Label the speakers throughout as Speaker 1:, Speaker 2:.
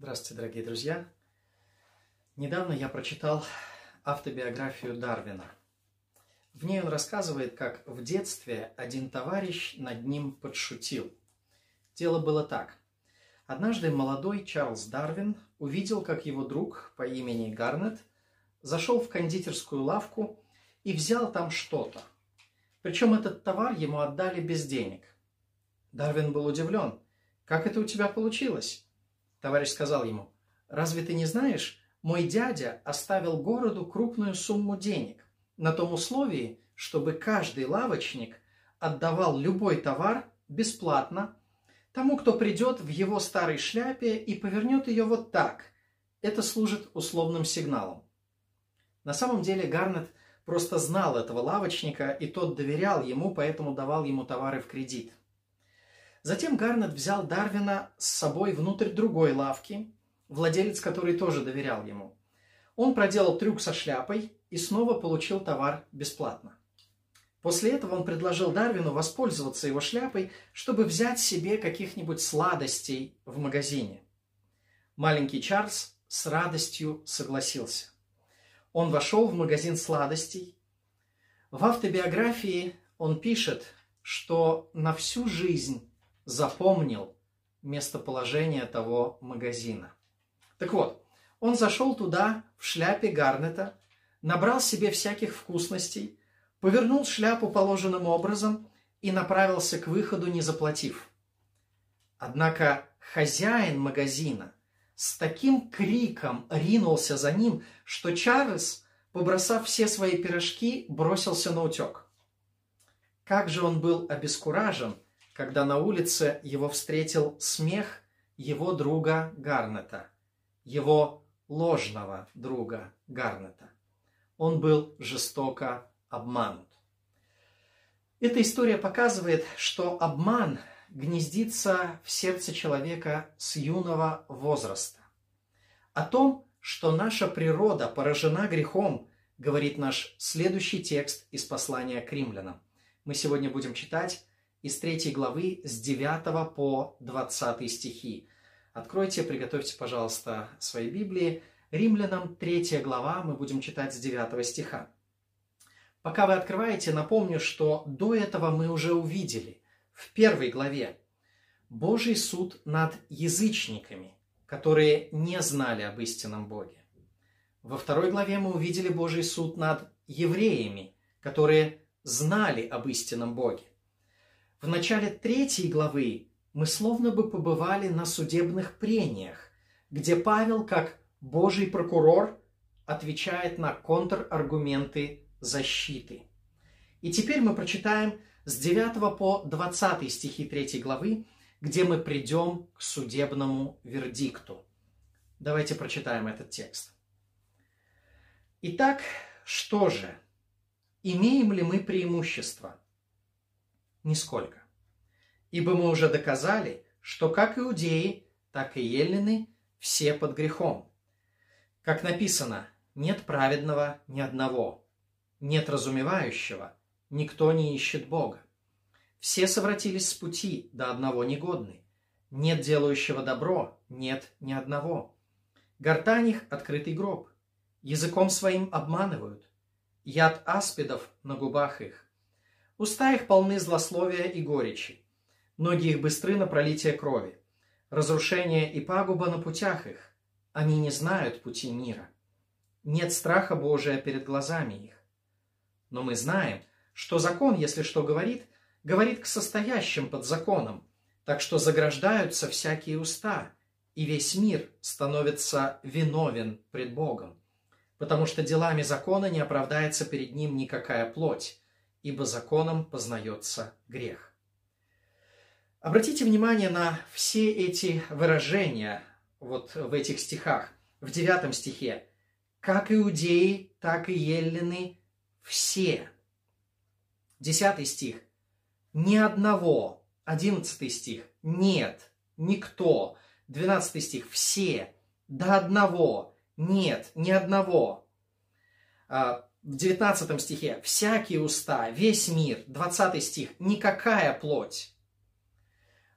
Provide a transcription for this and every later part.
Speaker 1: Здравствуйте, дорогие друзья! Недавно я прочитал автобиографию Дарвина. В ней он рассказывает, как в детстве один товарищ над ним подшутил. Дело было так. Однажды молодой Чарльз Дарвин увидел, как его друг по имени Гарнет зашел в кондитерскую лавку и взял там что-то. Причем этот товар ему отдали без денег. Дарвин был удивлен. «Как это у тебя получилось?» Товарищ сказал ему, «Разве ты не знаешь, мой дядя оставил городу крупную сумму денег на том условии, чтобы каждый лавочник отдавал любой товар бесплатно тому, кто придет в его старой шляпе и повернет ее вот так. Это служит условным сигналом. На самом деле Гарнет просто знал этого лавочника, и тот доверял ему, поэтому давал ему товары в кредит. Затем Гарнет взял Дарвина с собой внутрь другой лавки, владелец которой тоже доверял ему. Он проделал трюк со шляпой и снова получил товар бесплатно. После этого он предложил Дарвину воспользоваться его шляпой, чтобы взять себе каких-нибудь сладостей в магазине. Маленький Чарльз с радостью согласился. Он вошел в магазин сладостей. В автобиографии он пишет, что на всю жизнь запомнил местоположение того магазина. Так вот, он зашел туда в шляпе Гарнета, набрал себе всяких вкусностей, повернул шляпу положенным образом и направился к выходу, не заплатив. Однако хозяин магазина с таким криком ринулся за ним, что Чарльз, побросав все свои пирожки, бросился на утек. Как же он был обескуражен – когда на улице его встретил смех его друга Гарнета, его ложного друга Гарнета. Он был жестоко обманут. Эта история показывает, что обман гнездится в сердце человека с юного возраста. О том, что наша природа поражена грехом, говорит наш следующий текст из послания к римлянам. Мы сегодня будем читать из 3 главы с 9 по 20 стихи. Откройте, приготовьте, пожалуйста, свои Библии. Римлянам 3 глава, мы будем читать с 9 стиха. Пока вы открываете, напомню, что до этого мы уже увидели в первой главе Божий суд над язычниками, которые не знали об истинном Боге. Во второй главе мы увидели Божий суд над евреями, которые знали об истинном Боге. В начале третьей главы мы словно бы побывали на судебных прениях, где Павел, как Божий прокурор, отвечает на контраргументы защиты. И теперь мы прочитаем с 9 по 20 стихи 3 главы, где мы придем к судебному вердикту. Давайте прочитаем этот текст. Итак, что же? Имеем ли мы преимущество? Нисколько. Ибо мы уже доказали, что как иудеи, так и еллины все под грехом. Как написано, нет праведного ни одного, нет разумевающего, никто не ищет Бога. Все совратились с пути, до одного негодны. Нет делающего добро, нет ни одного. Гортань их – открытый гроб. Языком своим обманывают. Яд аспидов на губах их. Уста их полны злословия и горечи. Ноги их быстры на пролитие крови. Разрушение и пагуба на путях их. Они не знают пути мира. Нет страха Божия перед глазами их. Но мы знаем, что закон, если что говорит, говорит к состоящим под законом, так что заграждаются всякие уста, и весь мир становится виновен пред Богом, потому что делами закона не оправдается перед ним никакая плоть, ибо законом познается грех. Обратите внимание на все эти выражения вот в этих стихах. В девятом стихе. Как иудеи, так и еллины все. Десятый стих. Ни одного. Одиннадцатый стих. Нет. Никто. Двенадцатый стих. Все. До одного. Нет. Ни одного. В 19 стихе «всякие уста, весь мир», 20 стих «никакая плоть».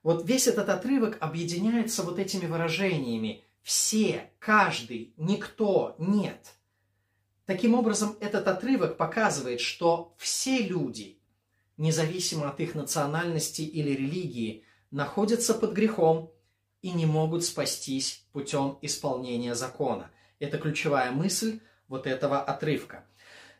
Speaker 1: Вот весь этот отрывок объединяется вот этими выражениями все, каждый, никто, нет. Таким образом, этот отрывок показывает, что все люди, независимо от их национальности или религии, находятся под грехом и не могут спастись путем исполнения закона. Это ключевая мысль вот этого отрывка.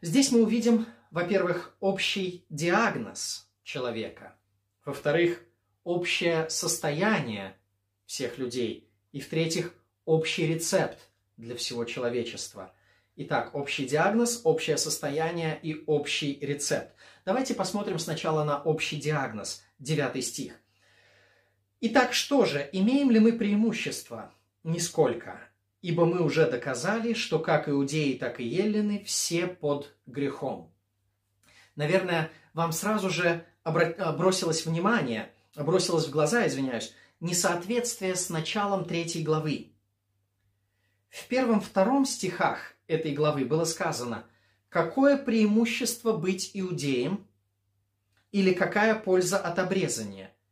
Speaker 1: Здесь мы увидим, во-первых, общий диагноз человека, во-вторых, общее состояние всех людей, и в-третьих, общий рецепт для всего человечества. Итак, общий диагноз, общее состояние и общий рецепт. Давайте посмотрим сначала на общий диагноз, 9 стих. Итак, что же, имеем ли мы преимущество? Нисколько. Ибо мы уже доказали, что как иудеи, так и еллины все под грехом. Наверное, вам сразу же бросилось внимание, бросилось в глаза, извиняюсь, несоответствие с началом третьей главы. В первом-втором стихах этой главы было сказано, какое преимущество быть иудеем или какая польза от обрезания –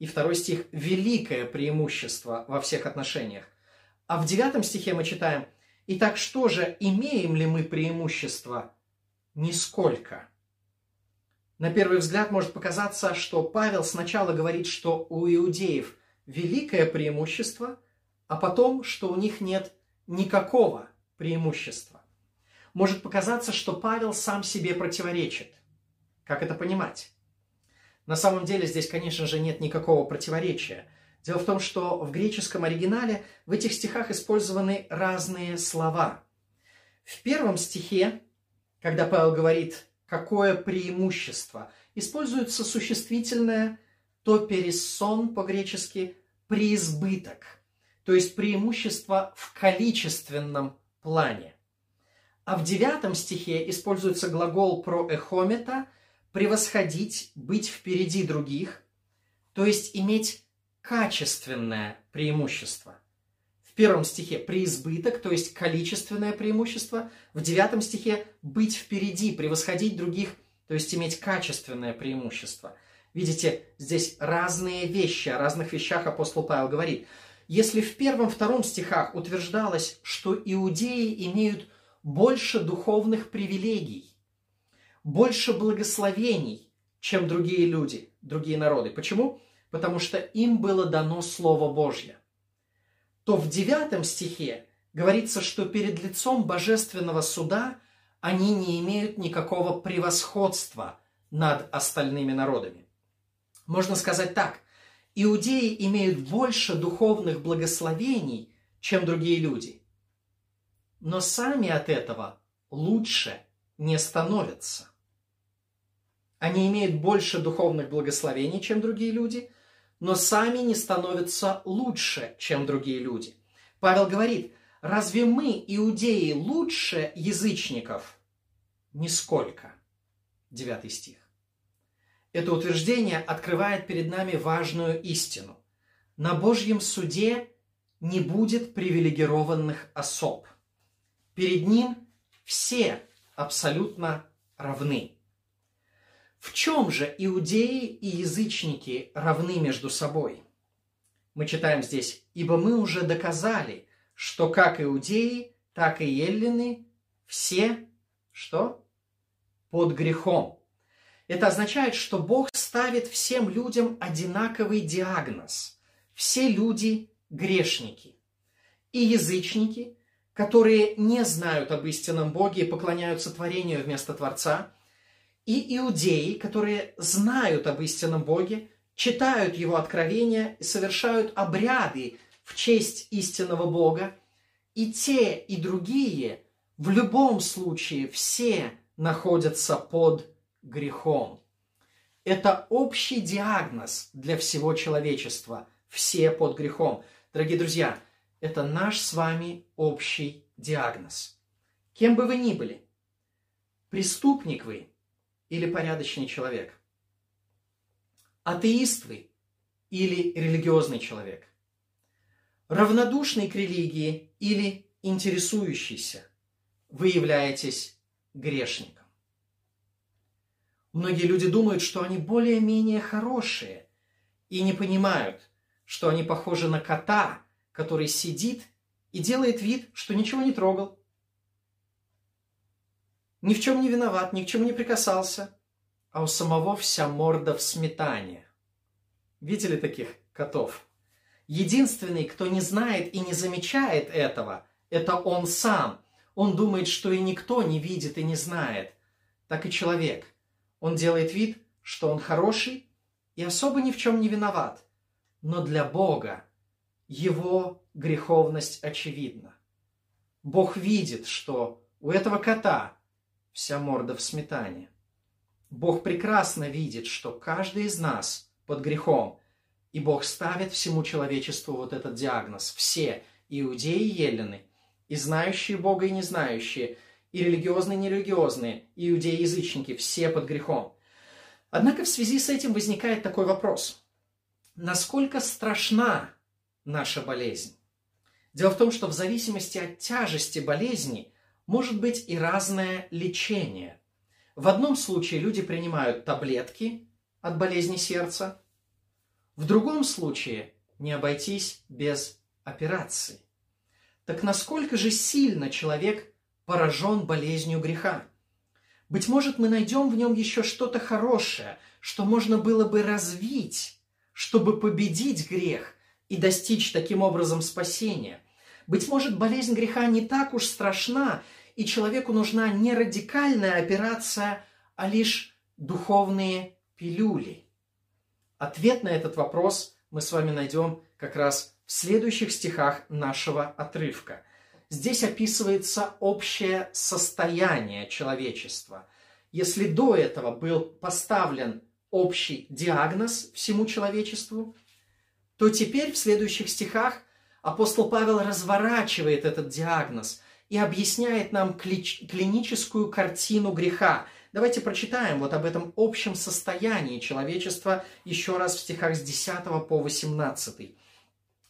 Speaker 1: и второй стих – великое преимущество во всех отношениях. А в девятом стихе мы читаем «Итак, что же, имеем ли мы преимущество? Нисколько». На первый взгляд может показаться, что Павел сначала говорит, что у иудеев великое преимущество, а потом, что у них нет никакого преимущества. Может показаться, что Павел сам себе противоречит. Как это понимать? На самом деле здесь, конечно же, нет никакого противоречия. Дело в том, что в греческом оригинале в этих стихах использованы разные слова. В первом стихе, когда Павел говорит «какое преимущество», используется существительное то перессон по-гречески преизбыток, то есть преимущество в количественном плане. А в девятом стихе используется глагол про эхомета – превосходить, быть впереди других, то есть иметь качественное преимущество. В первом стихе преизбыток, то есть количественное преимущество. В девятом стихе быть впереди, превосходить других, то есть иметь качественное преимущество. Видите, здесь разные вещи, о разных вещах апостол Павел говорит. Если в первом-втором стихах утверждалось, что иудеи имеют больше духовных привилегий, больше благословений, чем другие люди, другие народы. Почему? Потому что им было дано Слово Божье. То в девятом стихе говорится, что перед лицом божественного суда они не имеют никакого превосходства над остальными народами. Можно сказать так, иудеи имеют больше духовных благословений, чем другие люди. Но сами от этого лучше не становятся. Они имеют больше духовных благословений, чем другие люди, но сами не становятся лучше, чем другие люди. Павел говорит, разве мы, иудеи, лучше язычников? Нисколько. Девятый стих. Это утверждение открывает перед нами важную истину. На Божьем суде не будет привилегированных особ. Перед ним все абсолютно равны. В чем же иудеи и язычники равны между собой? Мы читаем здесь, ибо мы уже доказали, что как иудеи, так и еллины все, что? Под грехом. Это означает, что Бог ставит всем людям одинаковый диагноз. Все люди – грешники. И язычники, которые не знают об истинном Боге и поклоняются творению вместо Творца – и иудеи, которые знают об истинном Боге, читают Его откровения и совершают обряды в честь истинного Бога, и те, и другие в любом случае все находятся под грехом. Это общий диагноз для всего человечества. Все под грехом. Дорогие друзья, это наш с вами общий диагноз. Кем бы вы ни были, преступник вы или порядочный человек? Атеист вы или религиозный человек? Равнодушный к религии или интересующийся? Вы являетесь грешником. Многие люди думают, что они более-менее хорошие и не понимают, что они похожи на кота, который сидит и делает вид, что ничего не трогал, ни в чем не виноват, ни к чему не прикасался, а у самого вся морда в сметане. Видели таких котов? Единственный, кто не знает и не замечает этого, это он сам. Он думает, что и никто не видит и не знает. Так и человек. Он делает вид, что он хороший и особо ни в чем не виноват. Но для Бога его греховность очевидна. Бог видит, что у этого кота вся морда в сметане. Бог прекрасно видит, что каждый из нас под грехом, и Бог ставит всему человечеству вот этот диагноз. Все, иудеи и елены, и знающие Бога, и не знающие, и религиозные, и нерелигиозные, и иудеи-язычники, все под грехом. Однако в связи с этим возникает такой вопрос. Насколько страшна наша болезнь? Дело в том, что в зависимости от тяжести болезни может быть и разное лечение. В одном случае люди принимают таблетки от болезни сердца, в другом случае не обойтись без операции. Так насколько же сильно человек поражен болезнью греха? Быть может, мы найдем в нем еще что-то хорошее, что можно было бы развить, чтобы победить грех и достичь таким образом спасения. Быть может, болезнь греха не так уж страшна, и человеку нужна не радикальная операция, а лишь духовные пилюли? Ответ на этот вопрос мы с вами найдем как раз в следующих стихах нашего отрывка. Здесь описывается общее состояние человечества. Если до этого был поставлен общий диагноз всему человечеству, то теперь в следующих стихах апостол Павел разворачивает этот диагноз – и объясняет нам клиническую картину греха. Давайте прочитаем вот об этом общем состоянии человечества еще раз в стихах с 10 по 18.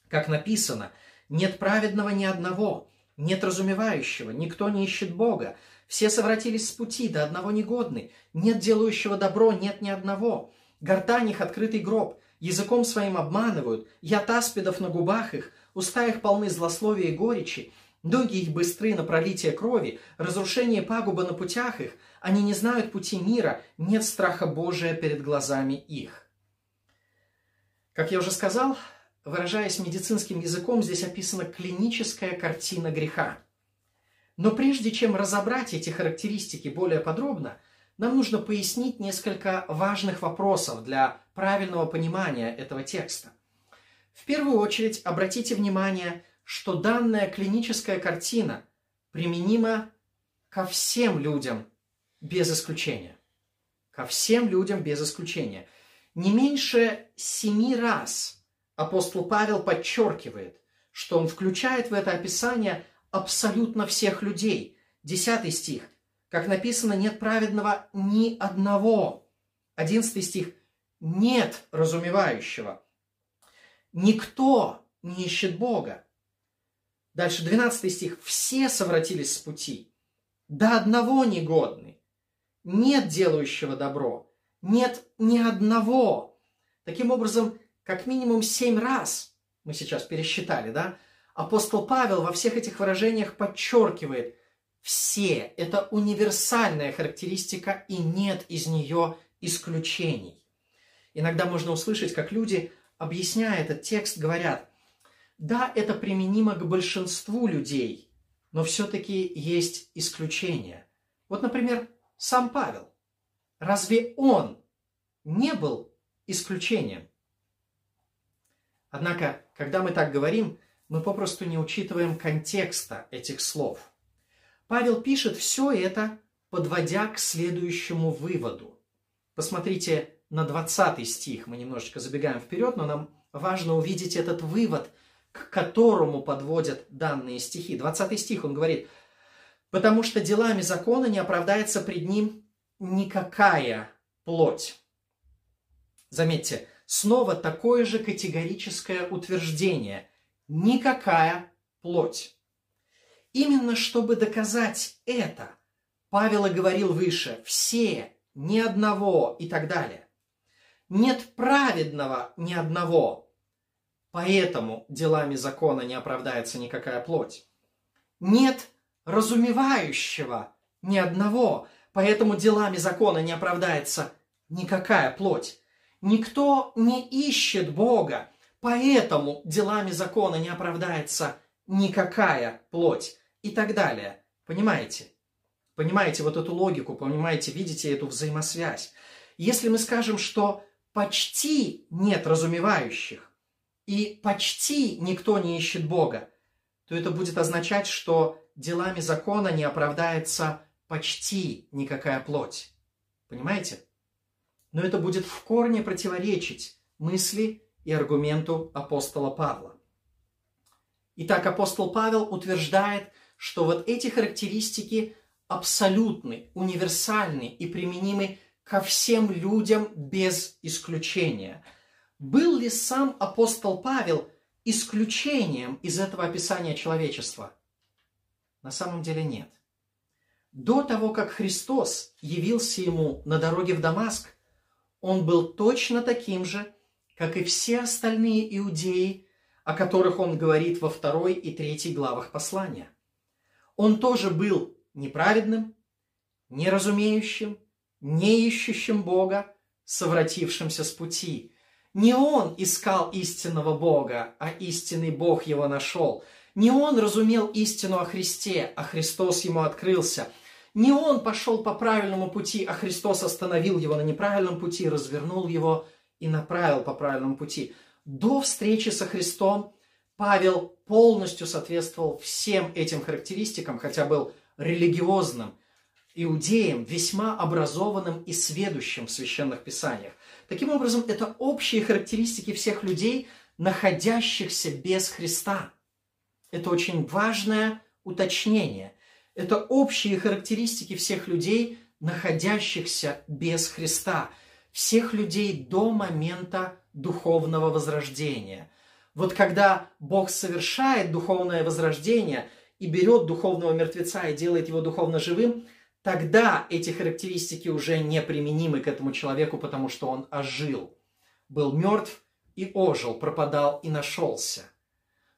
Speaker 1: Как написано, «Нет праведного ни одного, нет разумевающего, никто не ищет Бога, все совратились с пути, до одного негодны, нет делающего добро, нет ни одного. Гортань их открытый гроб, языком своим обманывают, яд аспидов на губах их, уста их полны злословия и горечи, Ноги их быстры на пролитие крови, разрушение пагуба на путях их. Они не знают пути мира, нет страха Божия перед глазами их. Как я уже сказал, выражаясь медицинским языком, здесь описана клиническая картина греха. Но прежде чем разобрать эти характеристики более подробно, нам нужно пояснить несколько важных вопросов для правильного понимания этого текста. В первую очередь обратите внимание что данная клиническая картина применима ко всем людям без исключения. Ко всем людям без исключения. Не меньше семи раз апостол Павел подчеркивает, что он включает в это описание абсолютно всех людей. Десятый стих. Как написано, нет праведного ни одного. Одиннадцатый стих. Нет разумевающего. Никто не ищет Бога. Дальше 12 стих. «Все совратились с пути, до одного негодны. Нет делающего добро, нет ни одного». Таким образом, как минимум семь раз, мы сейчас пересчитали, да, апостол Павел во всех этих выражениях подчеркивает, все – это универсальная характеристика, и нет из нее исключений. Иногда можно услышать, как люди, объясняя этот текст, говорят, да, это применимо к большинству людей, но все-таки есть исключения. Вот, например, сам Павел. Разве он не был исключением? Однако, когда мы так говорим, мы попросту не учитываем контекста этих слов. Павел пишет все это, подводя к следующему выводу. Посмотрите на 20 стих, мы немножечко забегаем вперед, но нам важно увидеть этот вывод, к которому подводят данные стихи. 20 стих он говорит, «Потому что делами закона не оправдается пред ним никакая плоть». Заметьте, снова такое же категорическое утверждение «никакая плоть». Именно чтобы доказать это, Павел и говорил выше «все», «ни одного» и так далее. Нет праведного ни одного, поэтому делами закона не оправдается никакая плоть. Нет разумевающего ни одного, поэтому делами закона не оправдается никакая плоть. Никто не ищет Бога, поэтому делами закона не оправдается никакая плоть и так далее. Понимаете? Понимаете вот эту логику, понимаете, видите эту взаимосвязь. Если мы скажем, что почти нет разумевающих и почти никто не ищет Бога, то это будет означать, что делами закона не оправдается почти никакая плоть. Понимаете? Но это будет в корне противоречить мысли и аргументу апостола Павла. Итак, апостол Павел утверждает, что вот эти характеристики абсолютны, универсальны и применимы ко всем людям без исключения. Был ли сам апостол Павел исключением из этого описания человечества? На самом деле нет. До того, как Христос явился ему на дороге в Дамаск, он был точно таким же, как и все остальные иудеи, о которых он говорит во второй и третьей главах послания. Он тоже был неправедным, неразумеющим, не ищущим Бога, совратившимся с пути. Не он искал истинного Бога, а истинный Бог его нашел. Не он разумел истину о Христе, а Христос ему открылся – не он пошел по правильному пути, а Христос остановил его на неправильном пути, развернул его и направил по правильному пути. До встречи со Христом Павел полностью соответствовал всем этим характеристикам, хотя был религиозным иудеем, весьма образованным и сведущим в священных писаниях. Таким образом, это общие характеристики всех людей, находящихся без Христа. Это очень важное уточнение – это общие характеристики всех людей, находящихся без Христа, всех людей до момента духовного возрождения. Вот когда Бог совершает духовное возрождение и берет духовного мертвеца и делает его духовно живым, тогда эти характеристики уже не применимы к этому человеку, потому что он ожил, был мертв и ожил, пропадал и нашелся.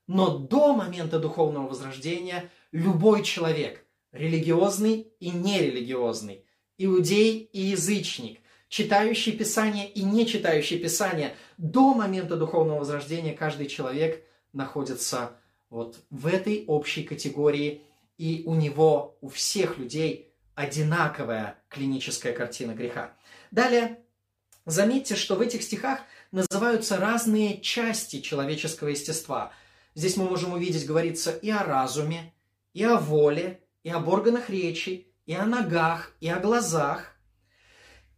Speaker 1: Но до момента духовного возрождения любой человек, религиозный и нерелигиозный, иудей и язычник, читающий Писание и не читающий Писание, до момента духовного возрождения каждый человек находится вот в этой общей категории, и у него, у всех людей одинаковая клиническая картина греха. Далее, заметьте, что в этих стихах называются разные части человеческого естества. Здесь мы можем увидеть, говорится и о разуме, и о воле, и об органах речи, и о ногах, и о глазах.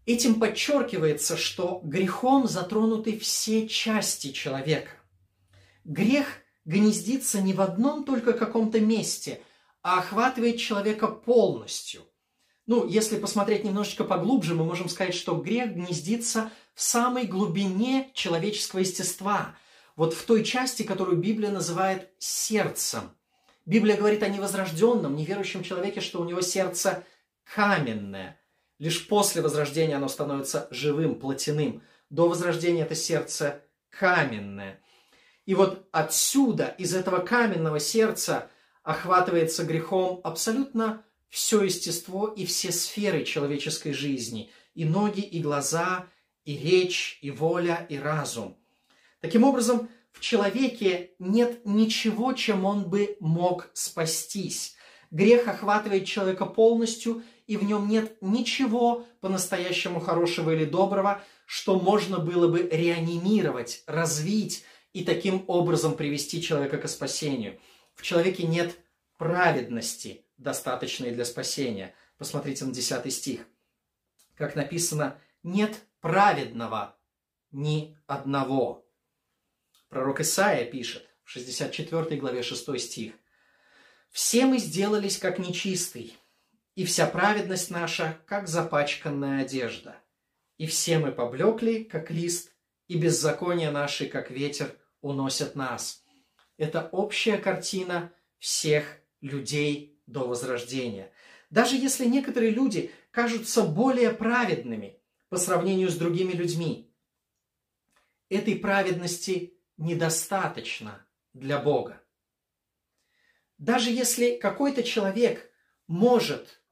Speaker 1: Этим подчеркивается, что грехом затронуты все части человека. Грех гнездится не в одном только каком-то месте, а охватывает человека полностью. Ну, если посмотреть немножечко поглубже, мы можем сказать, что грех гнездится в самой глубине человеческого естества, вот в той части, которую Библия называет сердцем – Библия говорит о невозрожденном, неверующем человеке, что у него сердце каменное. Лишь после возрождения оно становится живым, плотяным. До возрождения это сердце каменное. И вот отсюда, из этого каменного сердца, охватывается грехом абсолютно все естество и все сферы человеческой жизни. И ноги, и глаза, и речь, и воля, и разум. Таким образом, в человеке нет ничего, чем он бы мог спастись. Грех охватывает человека полностью, и в нем нет ничего по-настоящему хорошего или доброго, что можно было бы реанимировать, развить и таким образом привести человека к спасению. В человеке нет праведности, достаточной для спасения. Посмотрите на 10 стих. Как написано, нет праведного ни одного. Пророк Исаия пишет в 64 главе 6 стих. «Все мы сделались как нечистый, и вся праведность наша, как запачканная одежда. И все мы поблекли, как лист, и беззаконие наши, как ветер, уносят нас». Это общая картина всех людей до возрождения. Даже если некоторые люди кажутся более праведными по сравнению с другими людьми, этой праведности недостаточно для Бога. Даже если какой-то человек может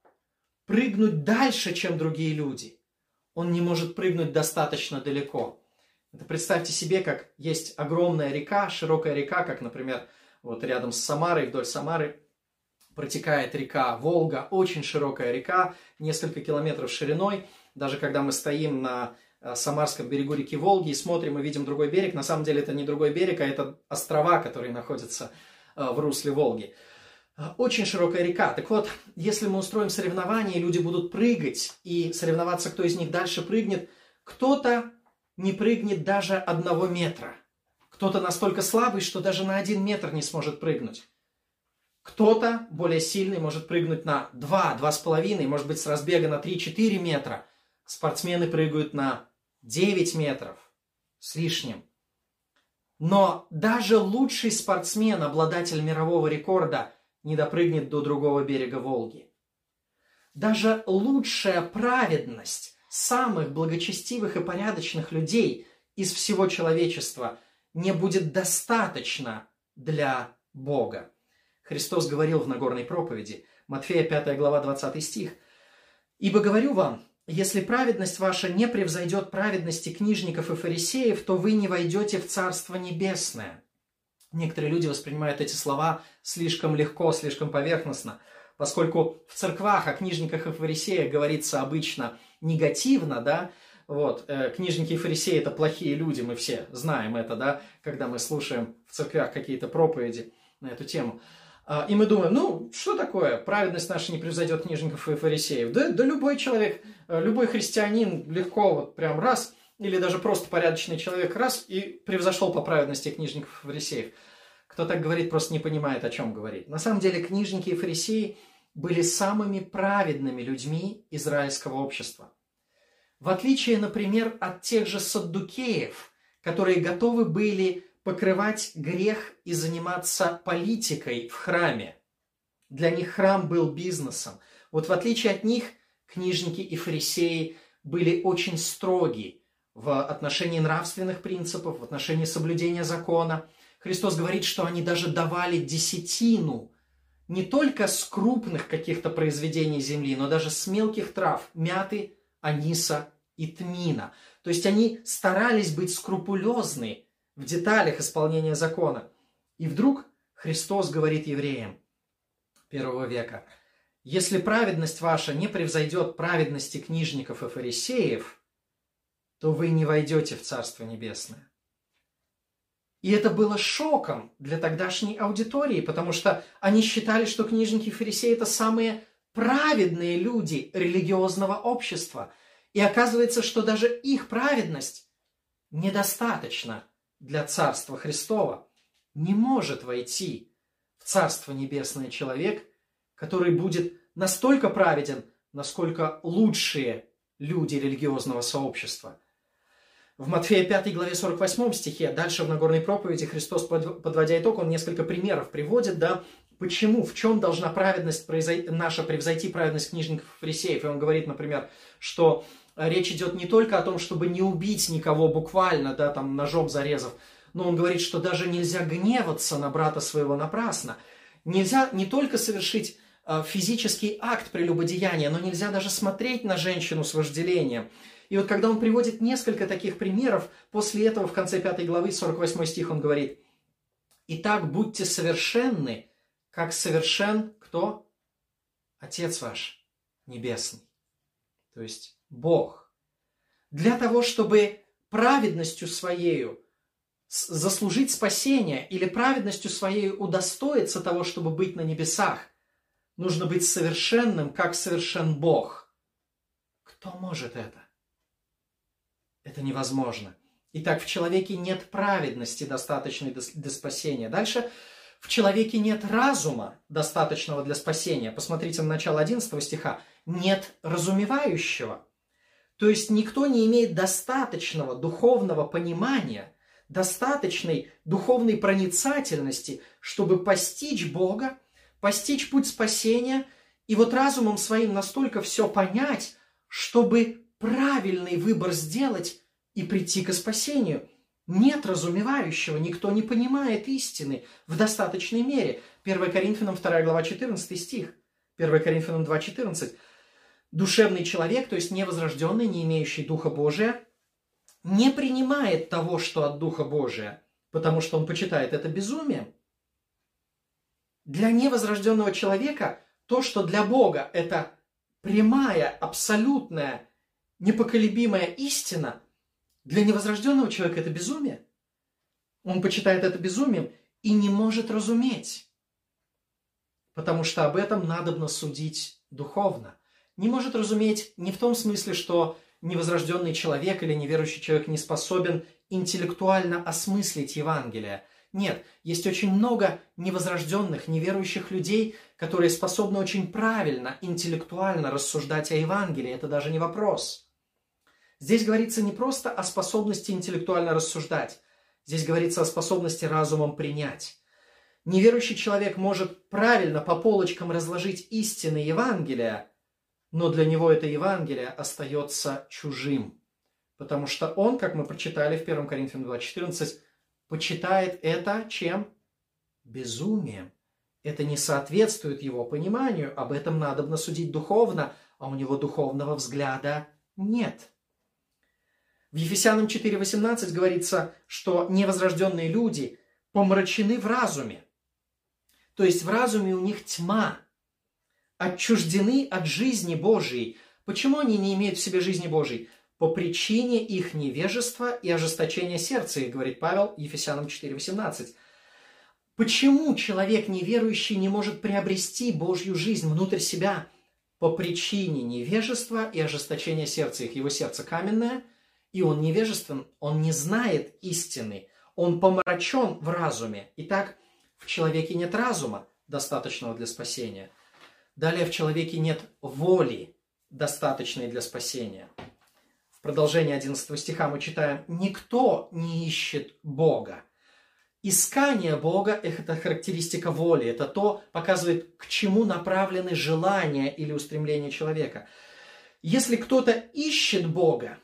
Speaker 1: прыгнуть дальше, чем другие люди, он не может прыгнуть достаточно далеко. Это представьте себе, как есть огромная река, широкая река, как, например, вот рядом с Самарой, вдоль Самары протекает река Волга, очень широкая река, несколько километров шириной. Даже когда мы стоим на э, Самарском берегу реки Волги и смотрим и видим другой берег, на самом деле это не другой берег, а это острова, которые находятся э, в русле Волги. Э, очень широкая река. Так вот, если мы устроим соревнования, люди будут прыгать и соревноваться, кто из них дальше прыгнет, кто-то не прыгнет даже одного метра. Кто-то настолько слабый, что даже на один метр не сможет прыгнуть. Кто-то более сильный может прыгнуть на 2, 2,5, может быть с разбега на 3-4 метра. Спортсмены прыгают на 9 метров с лишним. Но даже лучший спортсмен, обладатель мирового рекорда, не допрыгнет до другого берега Волги. Даже лучшая праведность самых благочестивых и порядочных людей из всего человечества не будет достаточно для Бога. Христос говорил в Нагорной проповеди, Матфея 5 глава 20 стих, «Ибо говорю вам, если праведность ваша не превзойдет праведности книжников и фарисеев, то вы не войдете в Царство Небесное». Некоторые люди воспринимают эти слова слишком легко, слишком поверхностно, поскольку в церквах о книжниках и фарисеях говорится обычно негативно, да, вот, э, книжники и фарисеи – это плохие люди, мы все знаем это, да, когда мы слушаем в церквях какие-то проповеди на эту тему. А, и мы думаем, ну, что такое, праведность наша не превзойдет книжников и фарисеев. Да, да любой человек, э, любой христианин легко вот прям раз, или даже просто порядочный человек раз и превзошел по праведности книжников и фарисеев. Кто так говорит, просто не понимает, о чем говорит. На самом деле книжники и фарисеи были самыми праведными людьми израильского общества. В отличие, например, от тех же саддукеев, которые готовы были покрывать грех и заниматься политикой в храме. Для них храм был бизнесом. Вот в отличие от них, книжники и фарисеи были очень строги в отношении нравственных принципов, в отношении соблюдения закона. Христос говорит, что они даже давали десятину не только с крупных каких-то произведений земли, но даже с мелких трав, мяты, аниса и тмина. То есть они старались быть скрупулезны в деталях исполнения закона. И вдруг Христос говорит евреям первого века, если праведность ваша не превзойдет праведности книжников и фарисеев, то вы не войдете в Царство Небесное. И это было шоком для тогдашней аудитории, потому что они считали, что книжники и фарисеи – это самые праведные люди религиозного общества. И оказывается, что даже их праведность недостаточна для Царства Христова. Не может войти в Царство Небесное человек, который будет настолько праведен, насколько лучшие люди религиозного сообщества. В Матфея 5 главе 48 стихе, дальше в Нагорной проповеди Христос, подводя итог, он несколько примеров приводит, да, почему, в чем должна праведность наша превзойти праведность книжников и фарисеев. И он говорит, например, что речь идет не только о том, чтобы не убить никого буквально, да, там, ножом зарезав, но он говорит, что даже нельзя гневаться на брата своего напрасно. Нельзя не только совершить э, физический акт прелюбодеяния, но нельзя даже смотреть на женщину с вожделением. И вот когда он приводит несколько таких примеров, после этого в конце 5 главы, 48 стих, он говорит, «Итак, будьте совершенны, как совершен кто? Отец ваш небесный». То есть Бог. Для того, чтобы праведностью своею заслужить спасение или праведностью своей удостоиться того, чтобы быть на небесах, нужно быть совершенным, как совершен Бог. Кто может это? Это невозможно. Итак, в человеке нет праведности, достаточной для спасения. Дальше в человеке нет разума, достаточного для спасения. Посмотрите на начало 11 стиха. Нет разумевающего. То есть никто не имеет достаточного духовного понимания, достаточной духовной проницательности, чтобы постичь Бога, постичь путь спасения и вот разумом своим настолько все понять, чтобы правильный выбор сделать и прийти к спасению. Нет разумевающего, никто не понимает истины в достаточной мере. 1 Коринфянам 2 глава 14 стих. 1 Коринфянам 2.14. Душевный человек, то есть невозрожденный, не имеющий Духа Божия, не принимает того, что от Духа Божия, потому что он почитает это безумием. Для невозрожденного человека то, что для Бога это прямая, абсолютная, непоколебимая истина, для невозрожденного человека это безумие. Он почитает это безумием и не может разуметь, потому что об этом надобно судить духовно. Не может разуметь не в том смысле, что невозрожденный человек или неверующий человек не способен интеллектуально осмыслить Евангелие. Нет, есть очень много невозрожденных, неверующих людей, которые способны очень правильно, интеллектуально рассуждать о Евангелии. Это даже не вопрос. Здесь говорится не просто о способности интеллектуально рассуждать. Здесь говорится о способности разумом принять. Неверующий человек может правильно по полочкам разложить истины Евангелия, но для него это Евангелие остается чужим. Потому что он, как мы прочитали в 1 Коринфянам 2.14, почитает это чем? Безумием. Это не соответствует его пониманию, об этом надо судить духовно, а у него духовного взгляда нет. В Ефесянам 4.18 говорится, что невозрожденные люди помрачены в разуме. То есть в разуме у них тьма, отчуждены от жизни Божией. Почему они не имеют в себе жизни Божией? По причине их невежества и ожесточения сердца, их говорит Павел Ефесянам 4.18. Почему человек неверующий не может приобрести Божью жизнь внутрь себя? По причине невежества и ожесточения сердца их. Его сердце каменное, и он невежествен, он не знает истины, он помрачен в разуме. Итак, в человеке нет разума, достаточного для спасения. Далее в человеке нет воли, достаточной для спасения. В продолжении 11 стиха мы читаем «Никто не ищет Бога». Искание Бога – это характеристика воли, это то, показывает, к чему направлены желания или устремления человека. Если кто-то ищет Бога,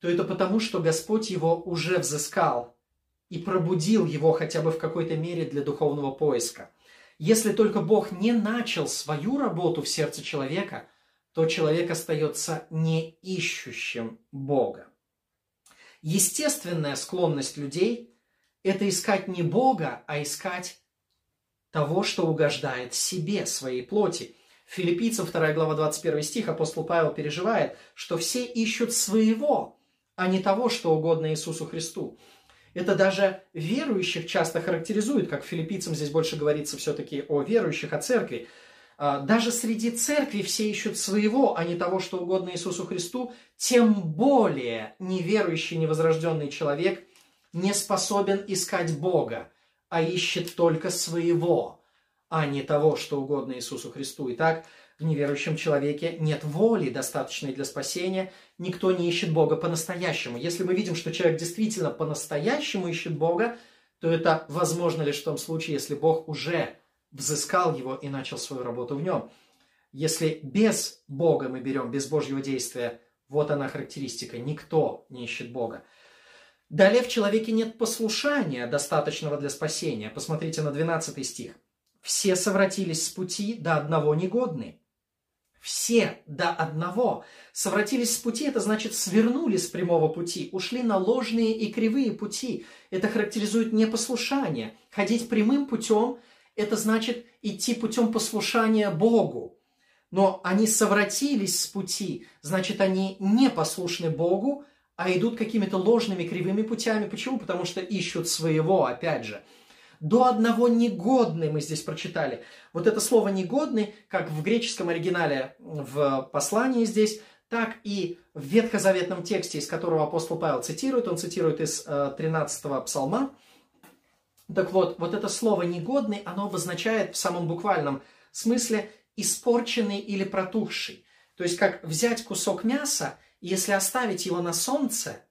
Speaker 1: то это потому, что Господь его уже взыскал, и пробудил его хотя бы в какой-то мере для духовного поиска. Если только Бог не начал свою работу в сердце человека, то человек остается не ищущим Бога. Естественная склонность людей – это искать не Бога, а искать того, что угождает себе, своей плоти. Филиппийцам 2 глава 21 стих апостол Павел переживает, что все ищут своего, а не того, что угодно Иисусу Христу. Это даже верующих часто характеризует, как филиппийцам здесь больше говорится все-таки о верующих, о церкви. А, даже среди церкви все ищут своего, а не того, что угодно Иисусу Христу, тем более неверующий, невозрожденный человек не способен искать Бога, а ищет только своего, а не того, что угодно Иисусу Христу. Итак, в неверующем человеке нет воли, достаточной для спасения. Никто не ищет Бога по-настоящему. Если мы видим, что человек действительно по-настоящему ищет Бога, то это возможно лишь в том случае, если Бог уже взыскал его и начал свою работу в нем. Если без Бога мы берем, без Божьего действия, вот она характеристика. Никто не ищет Бога. Далее в человеке нет послушания, достаточного для спасения. Посмотрите на 12 стих. «Все совратились с пути, до одного негодны». Все до одного совратились с пути, это значит свернули с прямого пути, ушли на ложные и кривые пути. Это характеризует непослушание. Ходить прямым путем – это значит идти путем послушания Богу. Но они совратились с пути, значит, они не послушны Богу, а идут какими-то ложными кривыми путями. Почему? Потому что ищут своего, опять же – до одного негодный мы здесь прочитали. Вот это слово негодный, как в греческом оригинале в послании здесь, так и в ветхозаветном тексте, из которого апостол Павел цитирует, он цитирует из 13-го э, псалма. Так вот, вот это слово «негодный», оно обозначает в самом буквальном смысле испорченный или протухший. То есть, как взять кусок мяса, и если оставить его на солнце,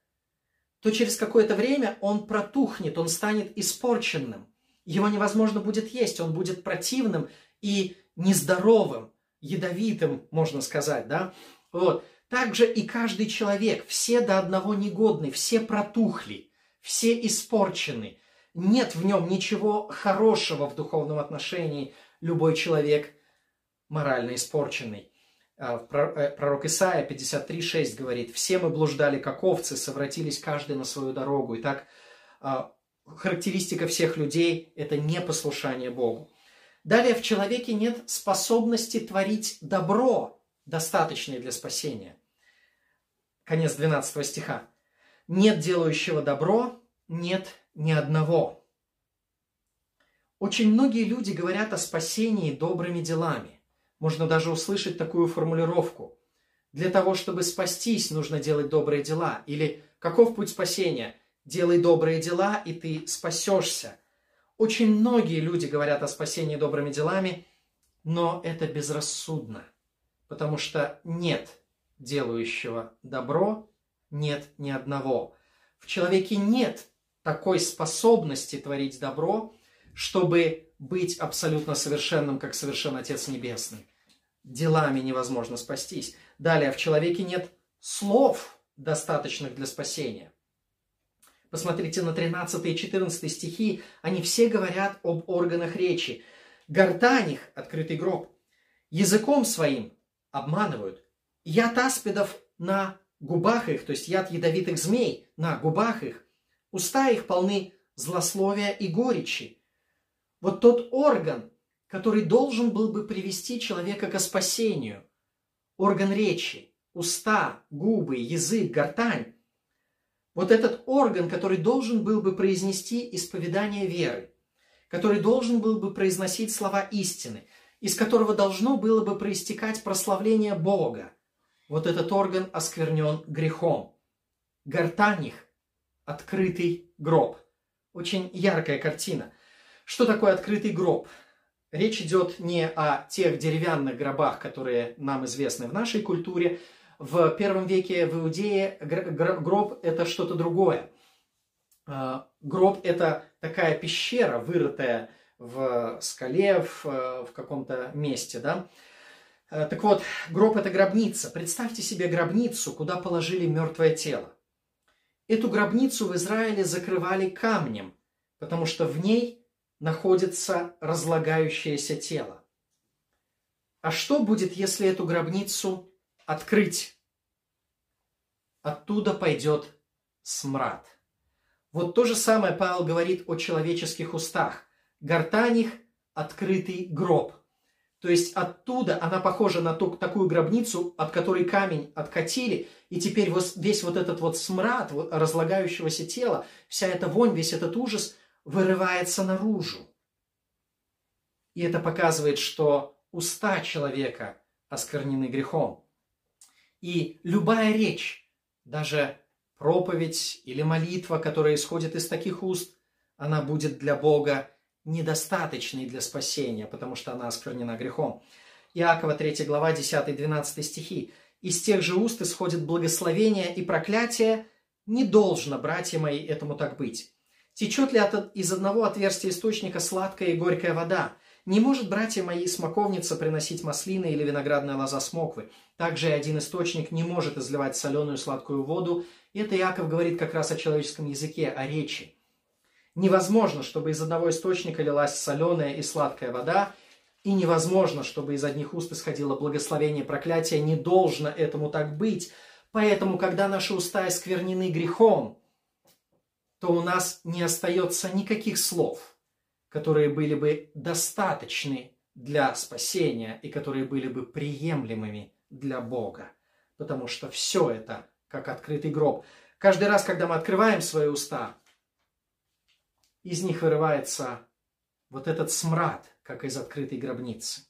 Speaker 1: то через какое-то время он протухнет, он станет испорченным его невозможно будет есть, он будет противным и нездоровым, ядовитым, можно сказать, да. Вот. Также и каждый человек, все до одного негодны, все протухли, все испорчены. Нет в нем ничего хорошего в духовном отношении. Любой человек морально испорченный. А, э, пророк Исаия 53.6 говорит, «Все мы блуждали, как овцы, совратились каждый на свою дорогу». Итак, а, характеристика всех людей – это непослушание Богу. Далее, в человеке нет способности творить добро, достаточное для спасения. Конец 12 стиха. «Нет делающего добро, нет ни одного». Очень многие люди говорят о спасении добрыми делами. Можно даже услышать такую формулировку. Для того, чтобы спастись, нужно делать добрые дела. Или каков путь спасения? Делай добрые дела, и ты спасешься. Очень многие люди говорят о спасении добрыми делами, но это безрассудно, потому что нет делающего добро, нет ни одного. В человеке нет такой способности творить добро, чтобы быть абсолютно совершенным, как совершен Отец Небесный. Делами невозможно спастись. Далее, в человеке нет слов, достаточных для спасения. Посмотрите на 13 и 14 стихи, они все говорят об органах речи. Гортань их – открытый гроб. Языком своим обманывают. Яд аспидов на губах их, то есть яд ядовитых змей на губах их. Уста их полны злословия и горечи. Вот тот орган, который должен был бы привести человека к спасению, орган речи, уста, губы, язык, гортань, вот этот орган, который должен был бы произнести исповедание веры, который должен был бы произносить слова истины, из которого должно было бы проистекать прославление Бога, вот этот орган осквернен грехом. Гортань их – открытый гроб. Очень яркая картина. Что такое открытый гроб? Речь идет не о тех деревянных гробах, которые нам известны в нашей культуре. В первом веке в Иудее гроб – это что-то другое. А, гроб – это такая пещера, вырытая в скале, в, в каком-то месте, да? А, так вот, гроб – это гробница. Представьте себе гробницу, куда положили мертвое тело. Эту гробницу в Израиле закрывали камнем, потому что в ней находится разлагающееся тело. А что будет, если эту гробницу открыть? Оттуда пойдет смрад. Вот то же самое Павел говорит о человеческих устах. Гортань их – открытый гроб. То есть оттуда она похожа на ту, такую гробницу, от которой камень откатили, и теперь весь вот этот вот смрад разлагающегося тела, вся эта вонь, весь этот ужас – вырывается наружу. И это показывает, что уста человека осквернены грехом. И любая речь, даже проповедь или молитва, которая исходит из таких уст, она будет для Бога недостаточной для спасения, потому что она осквернена грехом. Иакова 3 глава 10-12 стихи. «Из тех же уст исходит благословение и проклятие, не должно, братья мои, этому так быть. Течет ли от, из одного отверстия источника сладкая и горькая вода? Не может, братья мои, смоковница приносить маслины или виноградная лоза смоквы. Также один источник не может изливать соленую сладкую воду. И это Яков говорит как раз о человеческом языке, о речи. Невозможно, чтобы из одного источника лилась соленая и сладкая вода, и невозможно, чтобы из одних уст исходило благословение и проклятие. Не должно этому так быть. Поэтому, когда наши уста исквернены грехом, то у нас не остается никаких слов, которые были бы достаточны для спасения и которые были бы приемлемыми для Бога. Потому что все это как открытый гроб. Каждый раз, когда мы открываем свои уста, из них вырывается вот этот смрад, как из открытой гробницы.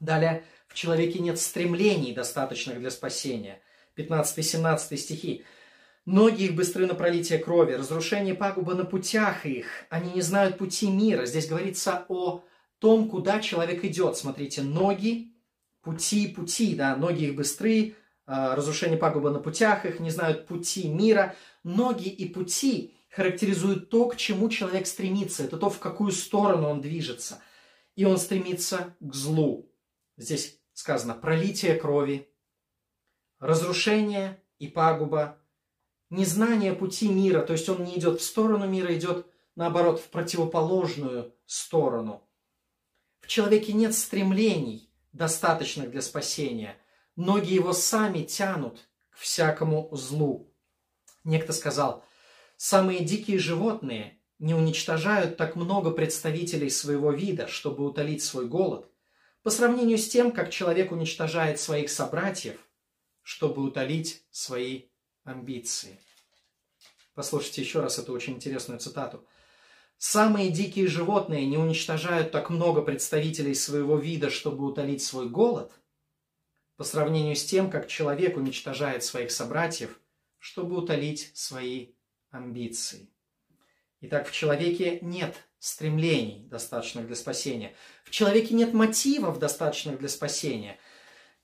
Speaker 1: Далее, в человеке нет стремлений, достаточных для спасения. 15-17 стихи. Ноги их быстры на пролитие крови, разрушение пагуба на путях их. Они не знают пути мира. Здесь говорится о том, куда человек идет. Смотрите, ноги, пути, пути, да, ноги их быстры, а, разрушение пагуба на путях их, не знают пути мира. Ноги и пути характеризуют то, к чему человек стремится. Это то, в какую сторону он движется. И он стремится к злу. Здесь сказано пролитие крови, разрушение и пагуба незнание пути мира, то есть он не идет в сторону мира, идет наоборот в противоположную сторону. В человеке нет стремлений, достаточных для спасения. Ноги его сами тянут к всякому злу. Некто сказал, самые дикие животные не уничтожают так много представителей своего вида, чтобы утолить свой голод, по сравнению с тем, как человек уничтожает своих собратьев, чтобы утолить свои амбиции. Послушайте еще раз эту очень интересную цитату. Самые дикие животные не уничтожают так много представителей своего вида, чтобы утолить свой голод, по сравнению с тем, как человек уничтожает своих собратьев, чтобы утолить свои амбиции. Итак, в человеке нет стремлений, достаточных для спасения. В человеке нет мотивов, достаточных для спасения.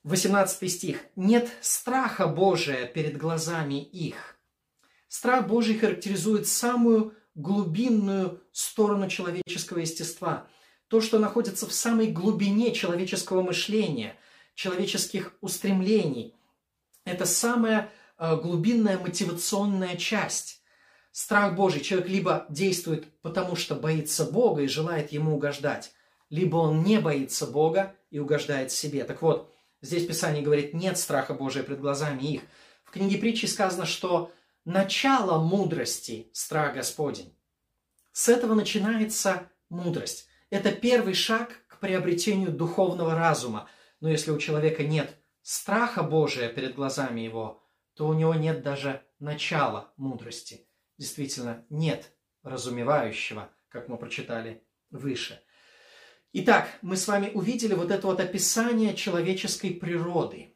Speaker 1: 18 стих. Нет страха Божия перед глазами их. Страх Божий характеризует самую глубинную сторону человеческого естества. То, что находится в самой глубине человеческого мышления, человеческих устремлений. Это самая э, глубинная мотивационная часть страх Божий. Человек либо действует потому, что боится Бога и желает Ему угождать, либо он не боится Бога и угождает себе. Так вот, здесь Писание говорит, нет страха Божия пред глазами их. В книге притчи сказано, что начало мудрости – страх Господень. С этого начинается мудрость. Это первый шаг к приобретению духовного разума. Но если у человека нет страха Божия перед глазами его, то у него нет даже начала мудрости действительно нет разумевающего, как мы прочитали выше. Итак, мы с вами увидели вот это вот описание человеческой природы.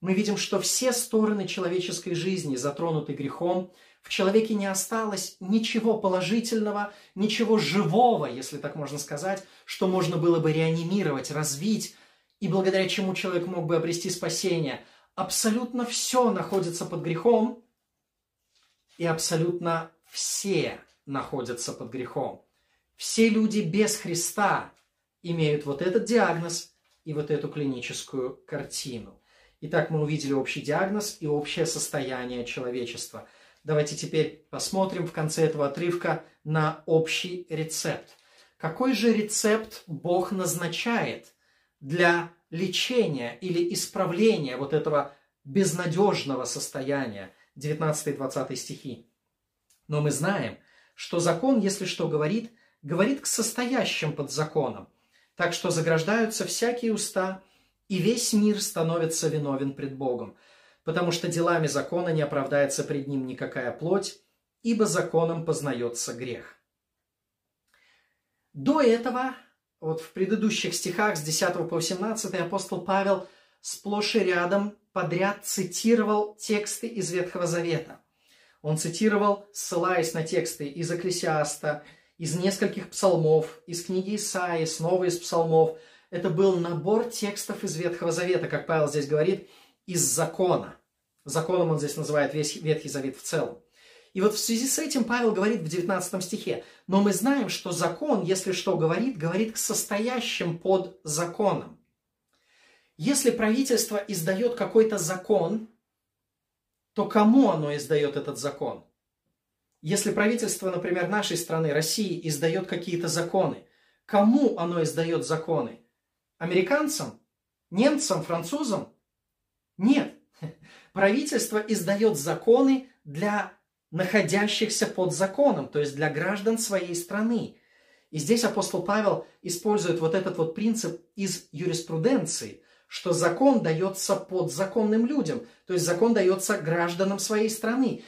Speaker 1: Мы видим, что все стороны человеческой жизни затронуты грехом. В человеке не осталось ничего положительного, ничего живого, если так можно сказать, что можно было бы реанимировать, развить, и благодаря чему человек мог бы обрести спасение. Абсолютно все находится под грехом, и абсолютно все находятся под грехом. Все люди без Христа имеют вот этот диагноз и вот эту клиническую картину. Итак, мы увидели общий диагноз и общее состояние человечества. Давайте теперь посмотрим в конце этого отрывка на общий рецепт. Какой же рецепт Бог назначает для лечения или исправления вот этого безнадежного состояния, 19-20 стихи. Но мы знаем, что закон, если что говорит, говорит к состоящим под законом, так что заграждаются всякие уста, и весь мир становится виновен пред Богом, потому что делами закона не оправдается пред ним никакая плоть, ибо законом познается грех. До этого, вот в предыдущих стихах с 10 по 18 апостол Павел сплошь и рядом подряд цитировал тексты из Ветхого Завета. Он цитировал, ссылаясь на тексты из Экклесиаста, из нескольких псалмов, из книги Исаии, снова из псалмов. Это был набор текстов из Ветхого Завета, как Павел здесь говорит, из закона. Законом он здесь называет весь Ветхий Завет в целом. И вот в связи с этим Павел говорит в 19 стихе, но мы знаем, что закон, если что говорит, говорит к состоящим под законом. Если правительство издает какой-то закон, то кому оно издает этот закон? Если правительство, например, нашей страны, России, издает какие-то законы, кому оно издает законы? Американцам? Немцам? Французам? Нет. Правительство издает законы для находящихся под законом, то есть для граждан своей страны. И здесь апостол Павел использует вот этот вот принцип из юриспруденции – что закон дается подзаконным людям, то есть закон дается гражданам своей страны.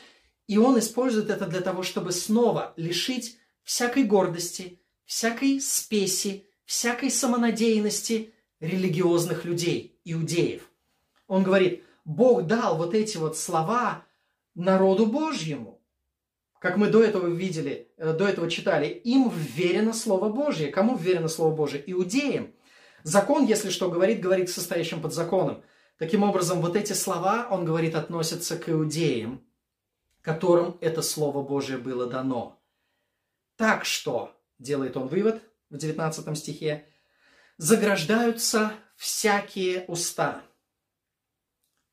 Speaker 1: И он использует это для того, чтобы снова лишить всякой гордости, всякой спеси, всякой самонадеянности религиозных людей, иудеев. Он говорит, Бог дал вот эти вот слова народу Божьему. Как мы до этого видели, э, до этого читали, им вверено Слово Божье. Кому вверено Слово Божье? Иудеям. Закон, если что говорит, говорит к состоящим под законом. Таким образом, вот эти слова, он говорит, относятся к иудеям, которым это Слово Божие было дано. Так что, делает он вывод в 19 стихе, заграждаются всякие уста.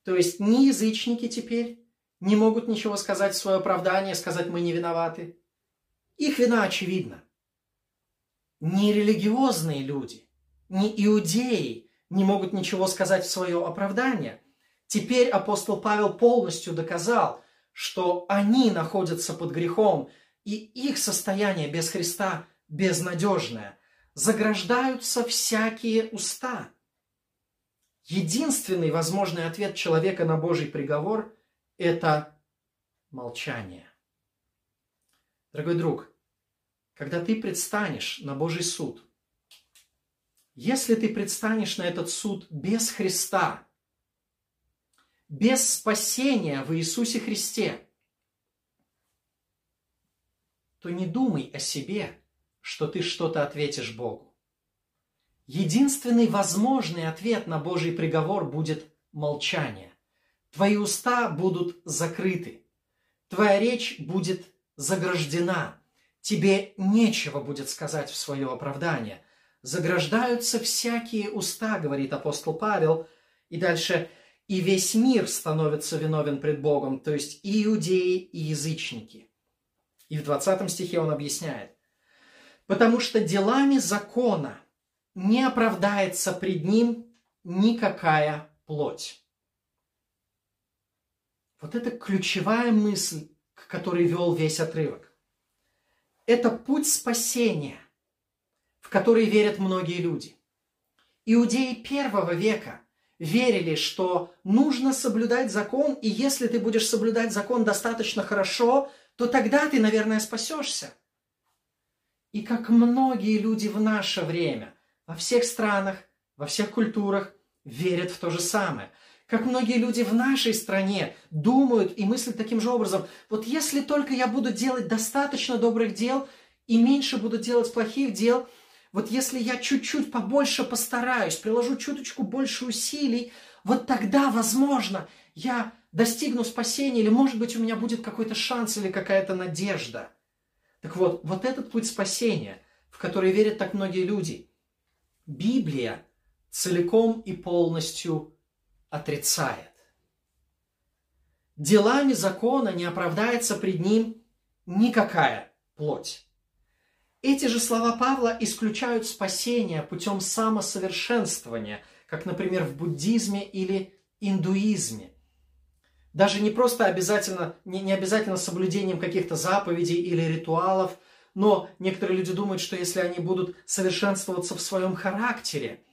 Speaker 1: То есть ни язычники теперь, не могут ничего сказать в свое оправдание, сказать мы не виноваты. Их вина очевидна. Не религиозные люди, не иудеи не могут ничего сказать в свое оправдание. Теперь апостол Павел полностью доказал, что они находятся под грехом, и их состояние без Христа безнадежное. Заграждаются всякие уста. Единственный возможный ответ человека на Божий приговор – это молчание. Дорогой друг, когда ты предстанешь на Божий суд, если ты предстанешь на этот суд без Христа, без спасения в Иисусе Христе, то не думай о себе, что ты что-то ответишь Богу. Единственный возможный ответ на Божий приговор будет молчание. Твои уста будут закрыты. Твоя речь будет заграждена. Тебе нечего будет сказать в свое оправдание. Заграждаются всякие уста, говорит апостол Павел. И дальше, и весь мир становится виновен пред Богом, то есть и иудеи, и язычники. И в 20 стихе он объясняет. Потому что делами закона не оправдается пред ним никакая плоть. Вот это ключевая мысль, к которой вел весь отрывок. Это путь спасения, в который верят многие люди. Иудеи первого века верили, что нужно соблюдать закон, и если ты будешь соблюдать закон достаточно хорошо, то тогда ты, наверное, спасешься. И как многие люди в наше время, во всех странах, во всех культурах, верят в то же самое. Как многие люди в нашей стране думают и мыслят таким же образом. Вот если только я буду делать достаточно добрых дел и меньше буду делать плохих дел, вот если я чуть-чуть побольше постараюсь, приложу чуточку больше усилий, вот тогда, возможно, я достигну спасения, или, может быть, у меня будет какой-то шанс или какая-то надежда. Так вот, вот этот путь спасения, в который верят так многие люди, Библия целиком и полностью отрицает. Делами закона не оправдается пред ним никакая плоть. Эти же слова Павла исключают спасение путем самосовершенствования, как, например, в буддизме или индуизме – даже не просто обязательно, не, не обязательно соблюдением каких-то заповедей или ритуалов, но некоторые люди думают, что если они будут совершенствоваться в своем характере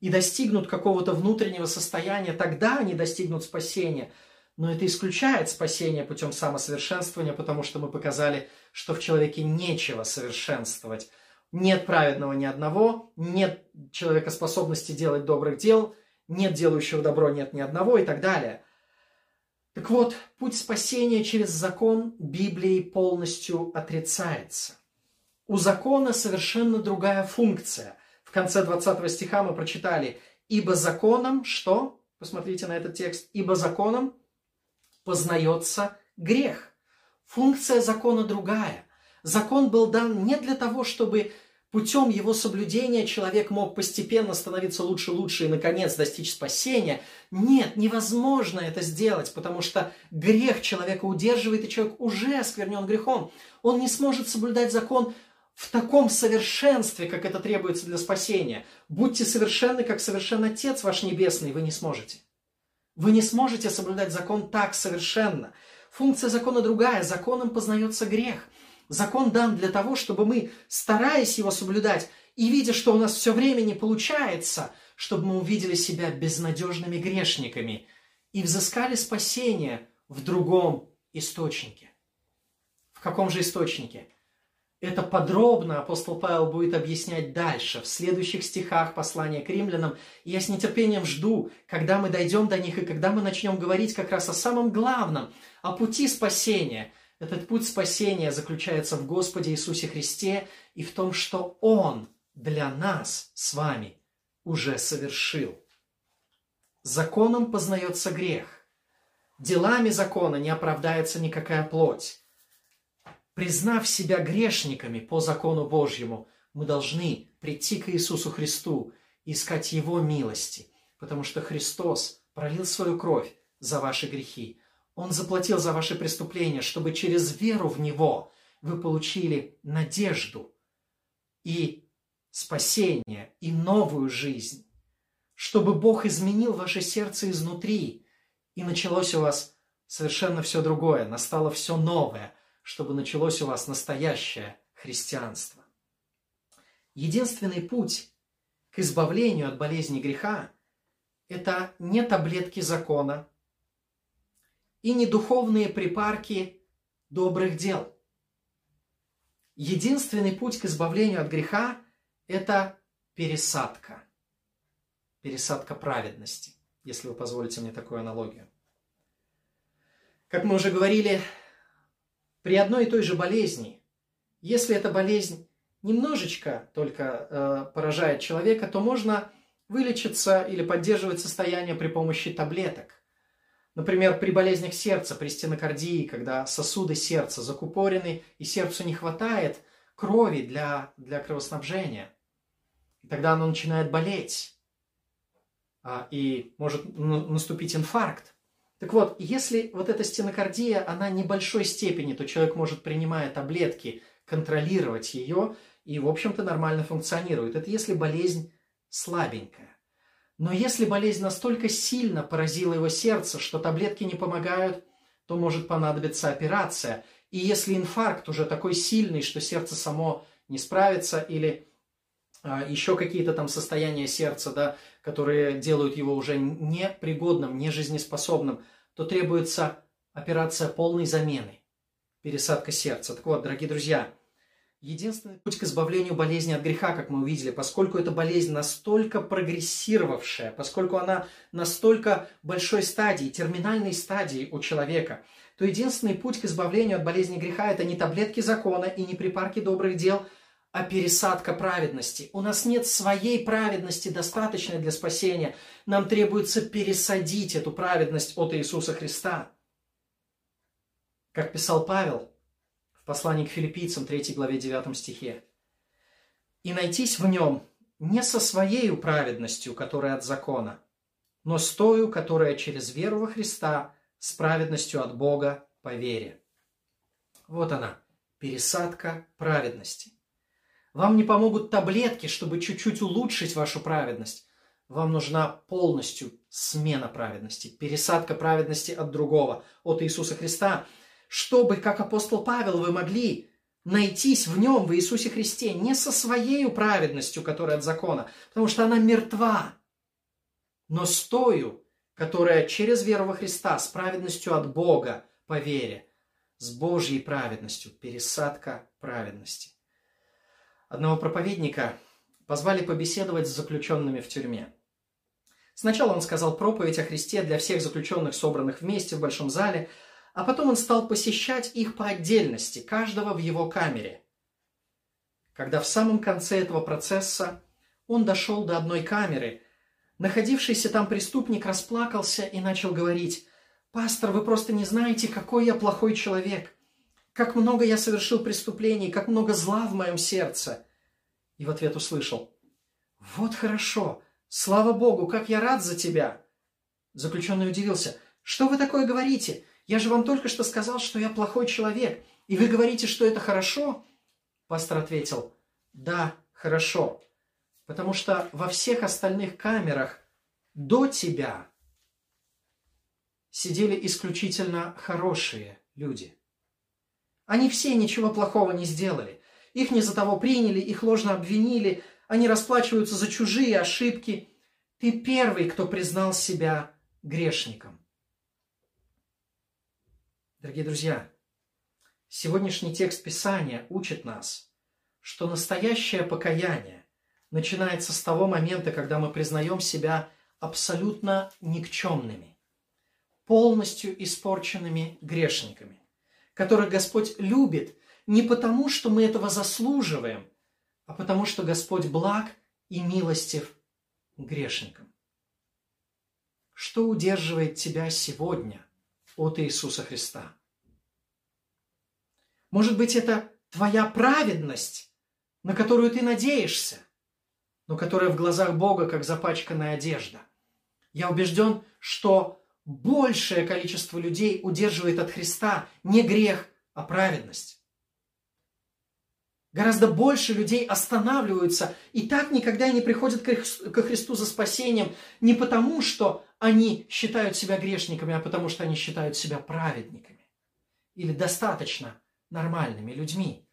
Speaker 1: и достигнут какого-то внутреннего состояния, тогда они достигнут спасения. Но это исключает спасение путем самосовершенствования, потому что мы показали, что в человеке нечего совершенствовать. Нет праведного ни одного, нет человека способности делать добрых дел, нет делающего добро, нет ни одного и так далее – так вот, путь спасения через закон Библией полностью отрицается. У закона совершенно другая функция. В конце 20 стиха мы прочитали «Ибо законом что?» Посмотрите на этот текст. «Ибо законом познается грех». Функция закона другая. Закон был дан не для того, чтобы Путем его соблюдения человек мог постепенно становиться лучше лучше и, наконец, достичь спасения. Нет, невозможно это сделать, потому что грех человека удерживает, и человек уже осквернен грехом. Он не сможет соблюдать закон в таком совершенстве, как это требуется для спасения. Будьте совершенны, как совершен Отец ваш Небесный, вы не сможете. Вы не сможете соблюдать закон так совершенно. Функция закона другая. Законом познается грех – Закон дан для того, чтобы мы, стараясь его соблюдать, и видя, что у нас все время не получается, чтобы мы увидели себя безнадежными грешниками и взыскали спасение в другом источнике. В каком же источнике? Это подробно апостол Павел будет объяснять дальше, в следующих стихах послания к римлянам. И я с нетерпением жду, когда мы дойдем до них и когда мы начнем говорить как раз о самом главном, о пути спасения – этот путь спасения заключается в Господе Иисусе Христе и в том, что Он для нас с вами уже совершил. Законом познается грех. Делами закона не оправдается никакая плоть. Признав себя грешниками по закону Божьему, мы должны прийти к Иисусу Христу искать Его милости, потому что Христос пролил свою кровь за ваши грехи. Он заплатил за ваши преступления, чтобы через веру в Него вы получили надежду и спасение, и новую жизнь. Чтобы Бог изменил ваше сердце изнутри, и началось у вас совершенно все другое, настало все новое, чтобы началось у вас настоящее христианство. Единственный путь к избавлению от болезни греха – это не таблетки закона и не духовные припарки добрых дел. Единственный путь к избавлению от греха – это пересадка. Пересадка праведности, если вы позволите мне такую аналогию. Как мы уже говорили, при одной и той же болезни, если эта болезнь немножечко только э, поражает человека, то можно вылечиться или поддерживать состояние при помощи таблеток. Например, при болезнях сердца, при стенокардии, когда сосуды сердца закупорены и сердцу не хватает крови для, для кровоснабжения. И тогда оно начинает болеть. А, и может наступить инфаркт. Так вот, если вот эта стенокардия, она небольшой степени, то человек может, принимая таблетки, контролировать ее и, в общем-то, нормально функционирует. Это если болезнь слабенькая. Но если болезнь настолько сильно поразила его сердце, что таблетки не помогают, то может понадобиться операция. И если инфаркт уже такой сильный, что сердце само не справится, или еще какие-то там состояния сердца, да, которые делают его уже непригодным, нежизнеспособным, то требуется операция полной замены, пересадка сердца. Так вот, дорогие друзья, Единственный путь к избавлению болезни от греха, как мы увидели, поскольку эта болезнь настолько прогрессировавшая, поскольку она настолько большой стадии, терминальной стадии у человека, то единственный путь к избавлению от болезни греха – это не таблетки закона и не припарки добрых дел, а пересадка праведности. У нас нет своей праведности, достаточной для спасения. Нам требуется пересадить эту праведность от Иисуса Христа. Как писал Павел – в послании к филиппийцам 3 главе 9 стихе. «И найтись в нем не со своей праведностью, которая от закона, но с тою, которая через веру во Христа, с праведностью от Бога по вере». Вот она, пересадка праведности. Вам не помогут таблетки, чтобы чуть-чуть улучшить вашу праведность. Вам нужна полностью смена праведности, пересадка праведности от другого, от Иисуса Христа – чтобы, как апостол Павел, вы могли найтись в нем, в Иисусе Христе, не со своей праведностью, которая от закона, потому что она мертва, но с тою, которая через веру во Христа, с праведностью от Бога по вере, с Божьей праведностью, пересадка праведности. Одного проповедника позвали побеседовать с заключенными в тюрьме. Сначала он сказал проповедь о Христе для всех заключенных, собранных вместе в большом зале – а потом он стал посещать их по отдельности, каждого в его камере. Когда в самом конце этого процесса он дошел до одной камеры, находившийся там преступник расплакался и начал говорить, «Пастор, вы просто не знаете, какой я плохой человек, как много я совершил преступлений, как много зла в моем сердце». И в ответ услышал, «Вот хорошо, слава Богу, как я рад за тебя!» Заключенный удивился, «Что вы такое говорите? Я же вам только что сказал, что я плохой человек, и вы говорите, что это хорошо?» Пастор ответил, «Да, хорошо, потому что во всех остальных камерах до тебя сидели исключительно хорошие люди. Они все ничего плохого не сделали. Их не за того приняли, их ложно обвинили, они расплачиваются за чужие ошибки. Ты первый, кто признал себя грешником. Дорогие друзья, сегодняшний текст Писания учит нас, что настоящее покаяние начинается с того момента, когда мы признаем себя абсолютно никчемными, полностью испорченными грешниками, которых Господь любит не потому, что мы этого заслуживаем, а потому что Господь благ и милостив грешникам. Что удерживает тебя сегодня от Иисуса Христа. Может быть, это твоя праведность, на которую ты надеешься, но которая в глазах Бога как запачканная одежда. Я убежден, что большее количество людей удерживает от Христа не грех, а праведность. Гораздо больше людей останавливаются и так никогда не приходят ко Христу за спасением не потому, что они считают себя грешниками, а потому что они считают себя праведниками или достаточно нормальными людьми.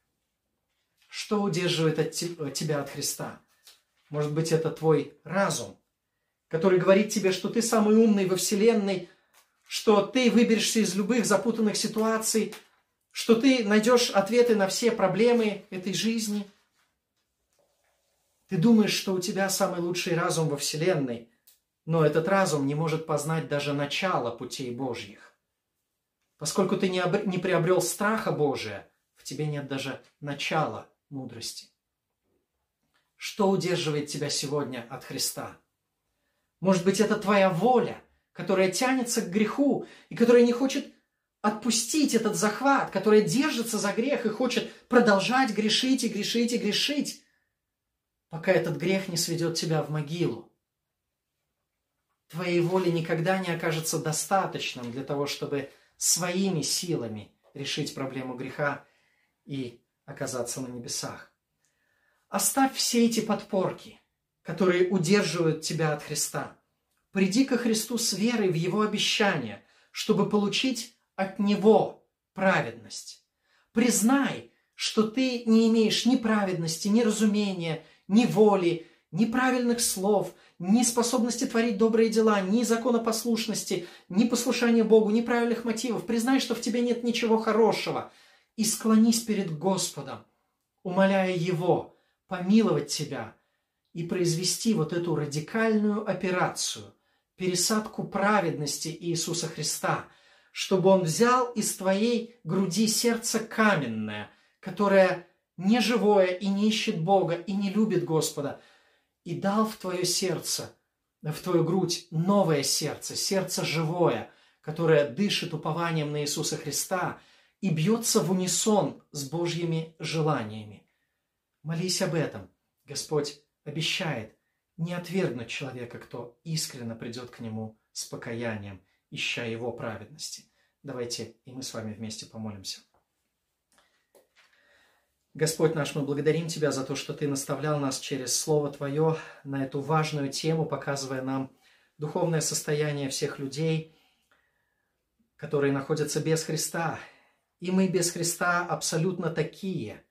Speaker 1: Что удерживает от тебя от Христа? Может быть, это твой разум, который говорит тебе, что ты самый умный во Вселенной, что ты выберешься из любых запутанных ситуаций, что ты найдешь ответы на все проблемы этой жизни. Ты думаешь, что у тебя самый лучший разум во Вселенной, но этот разум не может познать даже начало путей Божьих. Поскольку ты не, об... не приобрел страха Божия, в тебе нет даже начала мудрости. Что удерживает тебя сегодня от Христа? Может быть, это твоя воля, которая тянется к греху и которая не хочет отпустить этот захват, который держится за грех и хочет продолжать грешить и грешить и грешить, пока этот грех не сведет тебя в могилу. Твоей воли никогда не окажется достаточным для того, чтобы своими силами решить проблему греха и оказаться на небесах. Оставь все эти подпорки, которые удерживают тебя от Христа. Приди ко Христу с верой в Его обещание, чтобы получить от Него праведность. Признай, что ты не имеешь ни праведности, ни разумения, ни воли, ни правильных слов, ни способности творить добрые дела, ни законопослушности, ни послушания Богу, ни правильных мотивов. Признай, что в тебе нет ничего хорошего. И склонись перед Господом, умоляя Его помиловать тебя и произвести вот эту радикальную операцию, пересадку праведности Иисуса Христа – чтобы он взял из твоей груди сердце каменное, которое не живое и не ищет Бога и не любит Господа, и дал в твое сердце, в твою грудь новое сердце, сердце живое, которое дышит упованием на Иисуса Христа и бьется в унисон с Божьими желаниями. Молись об этом. Господь обещает не отвергнуть человека, кто искренне придет к Нему с покаянием – ища Его праведности. Давайте и мы с вами вместе помолимся. Господь наш, мы благодарим Тебя за то, что Ты наставлял нас через Слово Твое на эту важную тему, показывая нам духовное состояние всех людей, которые находятся без Христа. И мы без Христа абсолютно такие.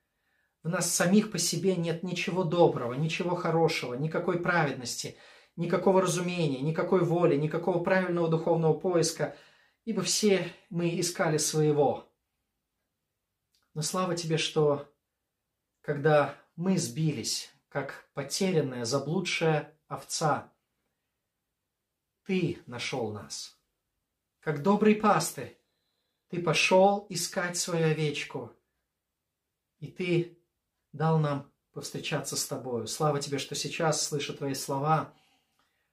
Speaker 1: В нас самих по себе нет ничего доброго, ничего хорошего, никакой праведности – никакого разумения, никакой воли, никакого правильного духовного поиска, ибо все мы искали своего. Но слава тебе, что когда мы сбились, как потерянная, заблудшая овца, ты нашел нас. Как добрый пастырь, ты пошел искать свою овечку, и ты дал нам повстречаться с тобою. Слава тебе, что сейчас, слыша твои слова,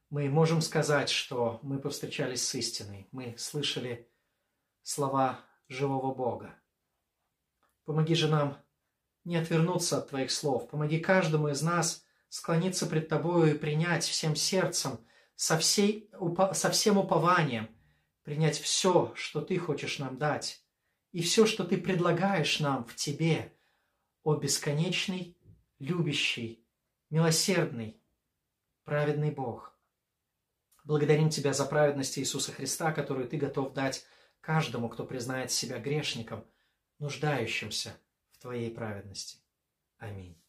Speaker 1: мы можем сказать, что мы повстречались с истиной, мы слышали слова живого Бога. Помоги же нам не отвернуться от Твоих слов, помоги каждому из нас склониться пред Тобою и принять всем сердцем, со, всей, со всем упованием, принять все, что Ты хочешь нам дать, и все, что Ты предлагаешь нам в Тебе, о бесконечный, любящий, милосердный, праведный Бог – Благодарим Тебя за праведность Иисуса Христа, которую Ты готов дать каждому, кто признает себя грешником, нуждающимся в Твоей праведности. Аминь.